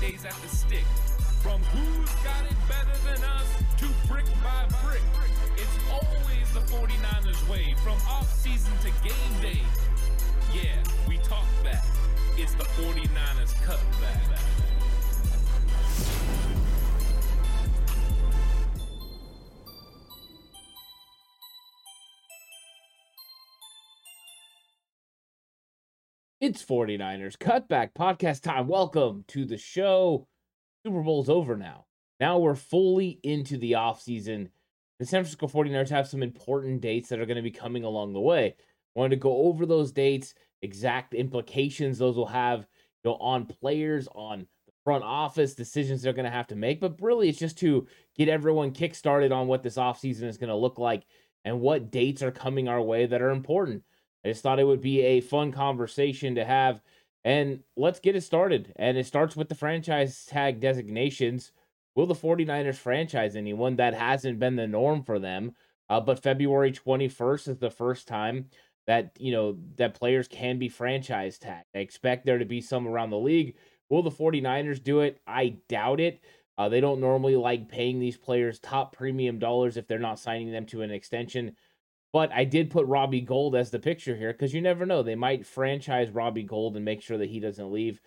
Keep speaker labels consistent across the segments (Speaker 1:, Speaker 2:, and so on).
Speaker 1: days at the stick. From who's got it better than us to brick by brick. It's always the 49ers way from It's 49ers Cutback
Speaker 2: Podcast time. Welcome to the show. Super Bowl's over now. Now we're fully into the offseason. The San Francisco 49ers have some important dates that are going to be coming along the way. Wanted to go over those dates, exact implications those will have you know, on players, on the front office, decisions they're going to have to make. But really, it's just to get everyone kickstarted on what this offseason is going to look like and what dates are coming our way that are important. I just thought it would be a fun conversation to have. And let's get it started. And it starts with the franchise tag designations. Will the 49ers franchise anyone? That hasn't been the norm for them. Uh, but February 21st is the first time that, you know, that players can be franchise tagged. I expect there to be some around the league. Will the 49ers do it? I doubt it. Uh, they don't normally like paying these players top premium dollars if they're not signing them to an extension. But I did put Robbie Gould as the picture here because you never know. They might franchise Robbie Gould and make sure that he doesn't leave.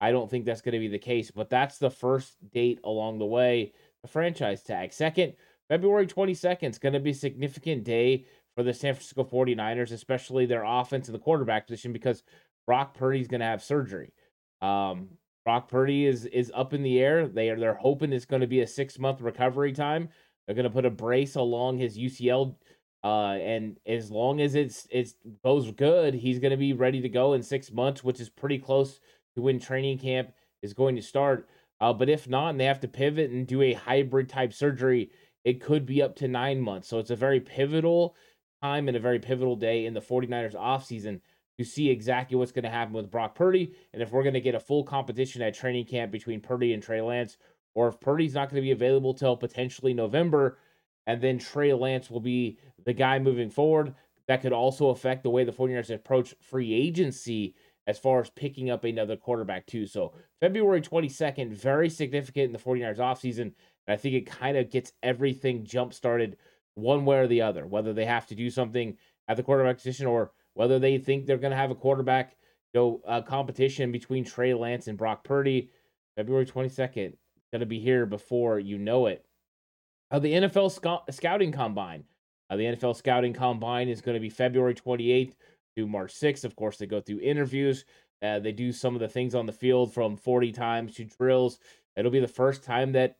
Speaker 2: I don't think that's going to be the case, but that's the first date along the way, the franchise tag. Second, February 22nd is going to be a significant day for the San Francisco 49ers, especially their offense and the quarterback position, because Brock Purdy is going to have surgery. Um, Brock Purdy is is up in the air. They are they're hoping it's going to be a six month recovery time. They're going to put a brace along his UCL uh, and as long as it's it goes good, he's going to be ready to go in six months, which is pretty close to when training camp is going to start. Uh, but if not, and they have to pivot and do a hybrid type surgery, it could be up to nine months. So it's a very pivotal time and a very pivotal day in the 49ers offseason to see exactly what's going to happen with Brock Purdy and if we're going to get a full competition at training camp between Purdy and Trey Lance, or if Purdy's not going to be available till potentially November and then Trey Lance will be the guy moving forward. That could also affect the way the 49ers approach free agency as far as picking up another quarterback, too. So, February 22nd, very significant in the 49ers offseason. And I think it kind of gets everything jump started one way or the other, whether they have to do something at the quarterback position or whether they think they're going to have a quarterback you know, uh, competition between Trey Lance and Brock Purdy. February 22nd, going to be here before you know it. Uh, the NFL sc- scouting combine. Uh, the NFL scouting combine is going to be February 28th to March 6th. Of course, they go through interviews. Uh, they do some of the things on the field from 40 times to drills. It'll be the first time that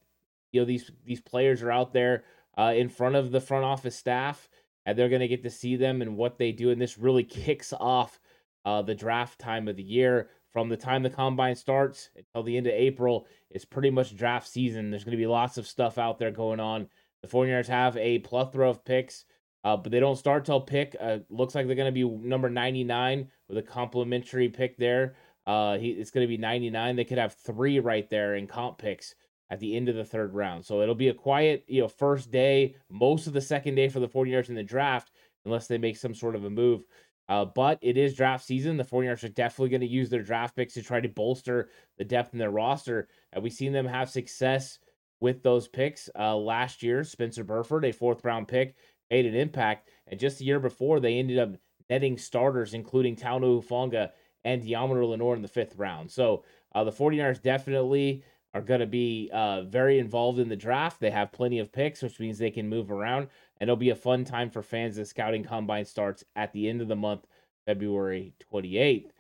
Speaker 2: you know these these players are out there uh, in front of the front office staff, and they're going to get to see them and what they do. And this really kicks off uh, the draft time of the year from the time the combine starts until the end of April it's pretty much draft season. There's going to be lots of stuff out there going on. The 49ers have a plethora of picks, uh, but they don't start till pick. Uh, looks like they're going to be number 99 with a complimentary pick there. Uh, he, it's going to be 99. They could have three right there in comp picks at the end of the third round. So it'll be a quiet, you know, first day, most of the second day for the 49ers in the draft, unless they make some sort of a move. Uh, but it is draft season. The 49ers are definitely going to use their draft picks to try to bolster the depth in their roster. And we've seen them have success with those picks. Uh, last year, Spencer Burford, a fourth round pick, made an impact. And just the year before, they ended up netting starters, including Talanoa Hufanga and Deommodore Lenoir in the fifth round. So uh, the 49ers definitely are going to be uh, very involved in the draft. They have plenty of picks, which means they can move around and it'll be a fun time for fans. The scouting combine starts at the end of the month, February 28th.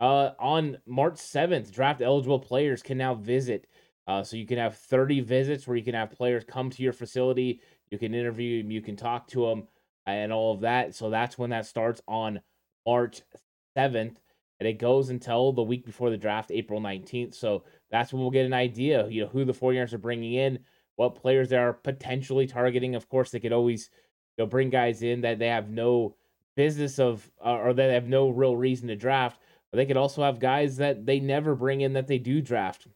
Speaker 2: Uh, on March 7th, draft eligible players can now visit. Uh, so you can have 30 visits where you can have players come to your facility. You can interview them, you can talk to them, and all of that. So that's when that starts on March 7th. And it goes until the week before the draft, April 19th. So that's when we'll get an idea, you know, who the 49ers are bringing in, what players they are potentially targeting. Of course, they could always you know bring guys in that they have no business of uh, or that they have no real reason to draft. But they could also have guys that they never bring in that they do draft.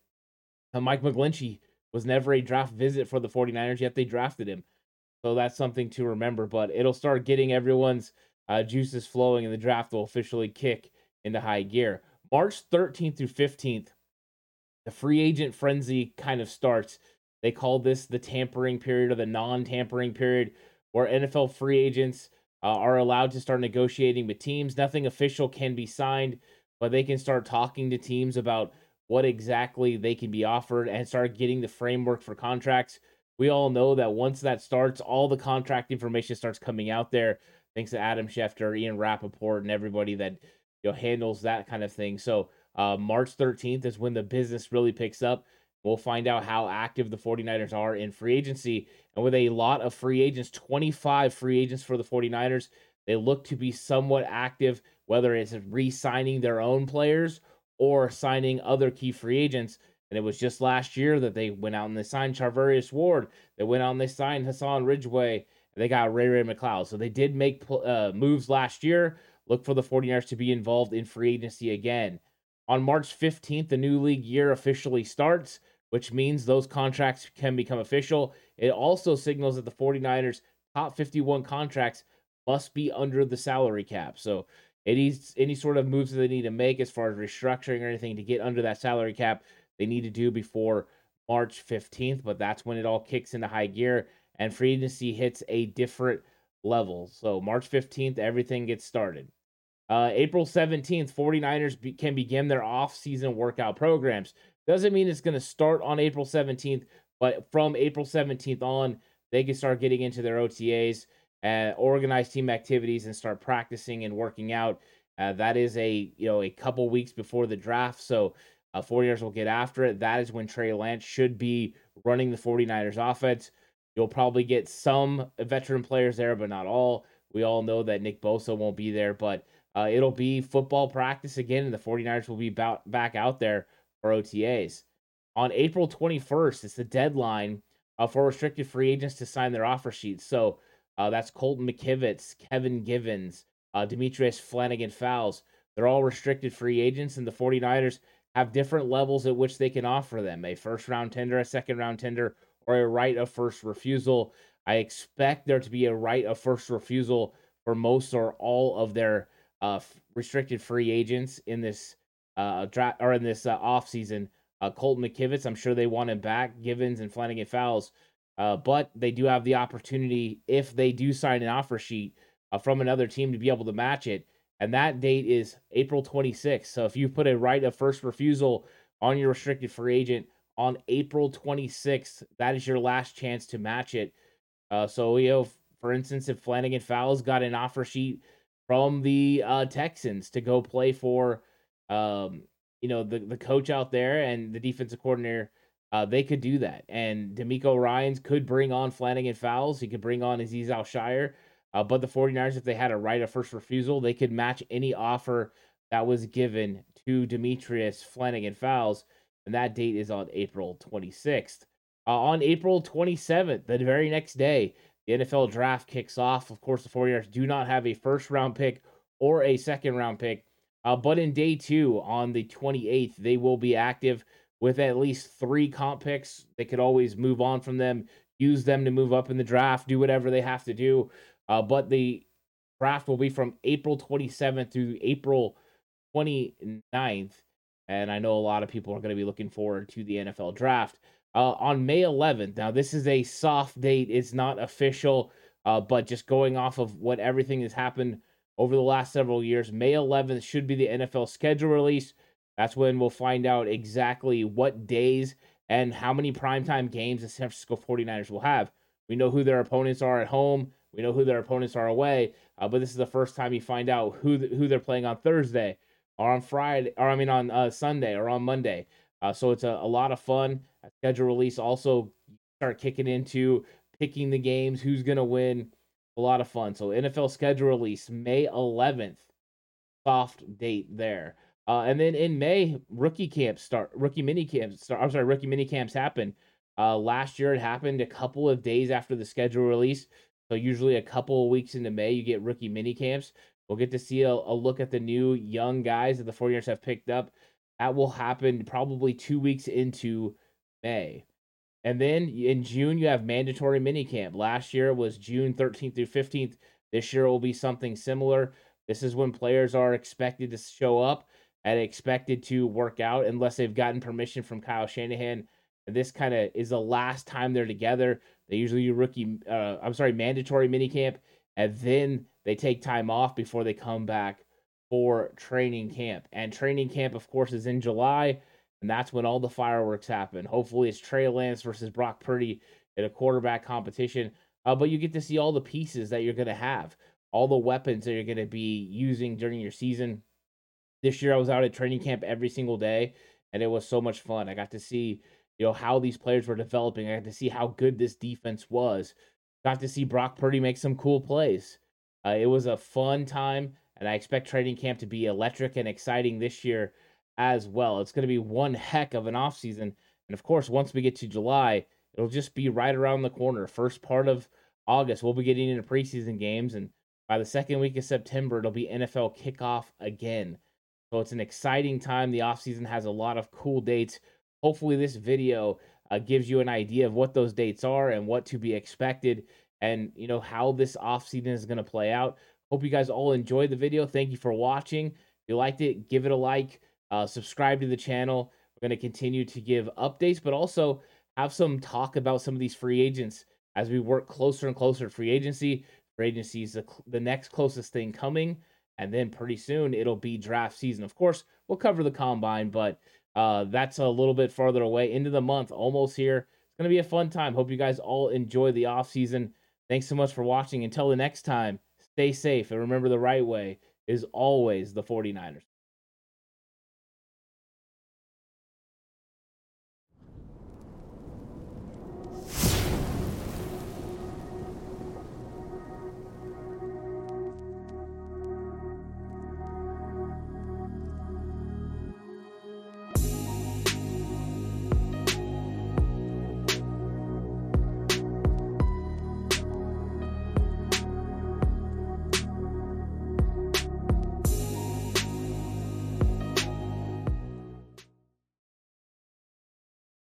Speaker 2: Uh, Mike McGlinchey was never a draft visit for the 49ers, yet they drafted him. So that's something to remember. But it'll start getting everyone's uh, juices flowing, and the draft will officially kick into high gear. March 13th through 15th the free agent frenzy kind of starts. They call this the tampering period or the non tampering period, where NFL free agents uh, are allowed to start negotiating with teams. Nothing official can be signed, but they can start talking to teams about what exactly they can be offered and start getting the framework for contracts. We all know that once that starts, all the contract information starts coming out there. Thanks to Adam Schefter, Ian Rapoport, and everybody that you know handles that kind of thing. So uh, March 13th is when the business really picks up. We'll find out how active the 49ers are in free agency. And with a lot of free agents, 25 free agents for the 49ers, they look to be somewhat active, whether it's re signing their own players or signing other key free agents. And it was just last year that they went out and they signed Charvarius Ward. They went out and they signed Hassan Ridgeway. they got Ray Ray McCloud. So they did make uh, moves last year. Look for the 49ers to be involved in free agency again. On March 15th, the new league year officially starts, which means those contracts can become official. It also signals that the 49ers' top 51 contracts must be under the salary cap. So any any sort of moves that they need to make as far as restructuring or anything to get under that salary cap, they need to do before March 15th. But that's when it all kicks into high gear and free agency hits a different level. So March 15th, everything gets started. Uh, April 17th, 49ers be- can begin their off-season workout programs. Doesn't mean it's going to start on April 17th, but from April 17th on, they can start getting into their OTAs, uh, organize team activities, and start practicing and working out. Uh, that is a you know a couple weeks before the draft, so uh, 49ers will get after it. That is when Trey Lance should be running the 49ers offense. You'll probably get some veteran players there, but not all. We all know that Nick Bosa won't be there, but uh, it'll be football practice again, and the 49ers will be about, back out there for OTAs. On April 21st, it's the deadline uh, for restricted free agents to sign their offer sheets. So uh, that's Colton McKivitz, Kevin Givens, uh, Demetrius Flannigan Fowles. They're all restricted free agents, and the 49ers have different levels at which they can offer them a first round tender, a second round tender, or a right of first refusal. I expect there to be a right of first refusal for most or all of their uh, restricted free agents in this uh, draft or in this uh, off season. Uh, Colton McKivitz, I'm sure they want him back. Givens and Flannigan Fowles, uh, but they do have the opportunity if they do sign an offer sheet uh, from another team to be able to match it. And that date is April 26th. So if you put a right of first refusal on your restricted free agent on April 26th, that is your last chance to match it. Uh, so you know, for instance, if Flannigan Fowles got an offer sheet from the uh, Texans to go play for, um, you know, the, the coach out there and the defensive coordinator. Uh, they could do that. And DeMeco Ryans could bring on Flannigan Fowles. He could bring on Azeez Al-Shaair. Uh, but the 49ers, if they had a right of first refusal, they could match any offer that was given to Demetrius Flannigan Fowles. And that date is on April 26th. Uh, on April 27th, the very next day, the NFL draft kicks off. Of course, the 49ers do not have a first round pick or a second round pick. Uh, but in day two, on the 28th, they will be active with at least three comp picks. They could always move on from them, use them to move up in the draft, do whatever they have to do. Uh, but the draft will be from April 27th through April 29th. And I know a lot of people are going to be looking forward to the NFL draft uh, on May 11th. Now, this is a soft date, it's not official, uh, but just going off of what everything has happened over the last several years, May 11th should be the NFL schedule release. That's when we'll find out exactly what days and how many primetime games the San Francisco 49ers will have. We know who their opponents are at home. We know who their opponents are away. Uh, but this is the first time you find out who who they're playing on Thursday or on Friday, or I mean on uh, Sunday or on Monday. Uh, so it's a, a lot of fun. Schedule release also start kicking into picking the games, who's going to win. A lot of fun. So NFL schedule release May 11th, soft date there. Uh, and then in May, rookie camps start, rookie mini camps start. I'm sorry, rookie mini camps happen. Uh, last year it happened a couple of days after the schedule release. So usually a couple of weeks into May, you get rookie mini camps. We'll get to see a, a look at the new young guys that the 49ers have picked up. That will happen probably two weeks into May. And then in June, you have mandatory minicamp. Last year was June 13th through 15th. This year will be something similar. This is when players are expected to show up. And expected to work out unless they've gotten permission from Kyle Shanahan. And this kind of is the last time they're together. They usually do rookie, uh, I'm sorry, mandatory minicamp, and then they take time off before they come back for training camp. And training camp, of course, is in July, and that's when all the fireworks happen. Hopefully, it's Trey Lance versus Brock Purdy in a quarterback competition. Uh, but you get to see all the pieces that you're going to have, all the weapons that you're going to be using during your season. This year, I was out at training camp every single day, and it was so much fun. I got to see, you know, how these players were developing. I got to see how good this defense was. Got to see Brock Purdy make some cool plays. Uh, it was a fun time, and I expect training camp to be electric and exciting this year as well. It's going to be one heck of an offseason. And of course, once we get to July, it'll just be right around the corner. First part of August, we'll be getting into preseason games. And by the second week of September, it'll be NFL kickoff again. So it's an exciting time. The offseason has a lot of cool dates. Hopefully, this video uh, gives you an idea of what those dates are and what to be expected and you know how this offseason is going to play out. Hope you guys all enjoyed the video. Thank you for watching. If you liked it, give it a like, uh, subscribe to the channel. We're going to continue to give updates, but also have some talk about some of these free agents as we work closer and closer to free agency. Free agency is the, the next closest thing coming, and then pretty soon it'll be draft season. Of course, we'll cover the combine, but uh, that's a little bit farther away into the month, almost here. It's going to be a fun time. Hope you guys all enjoy the off season. Thanks so much for watching. Until the next time, stay safe and remember the right way is always the 49ers.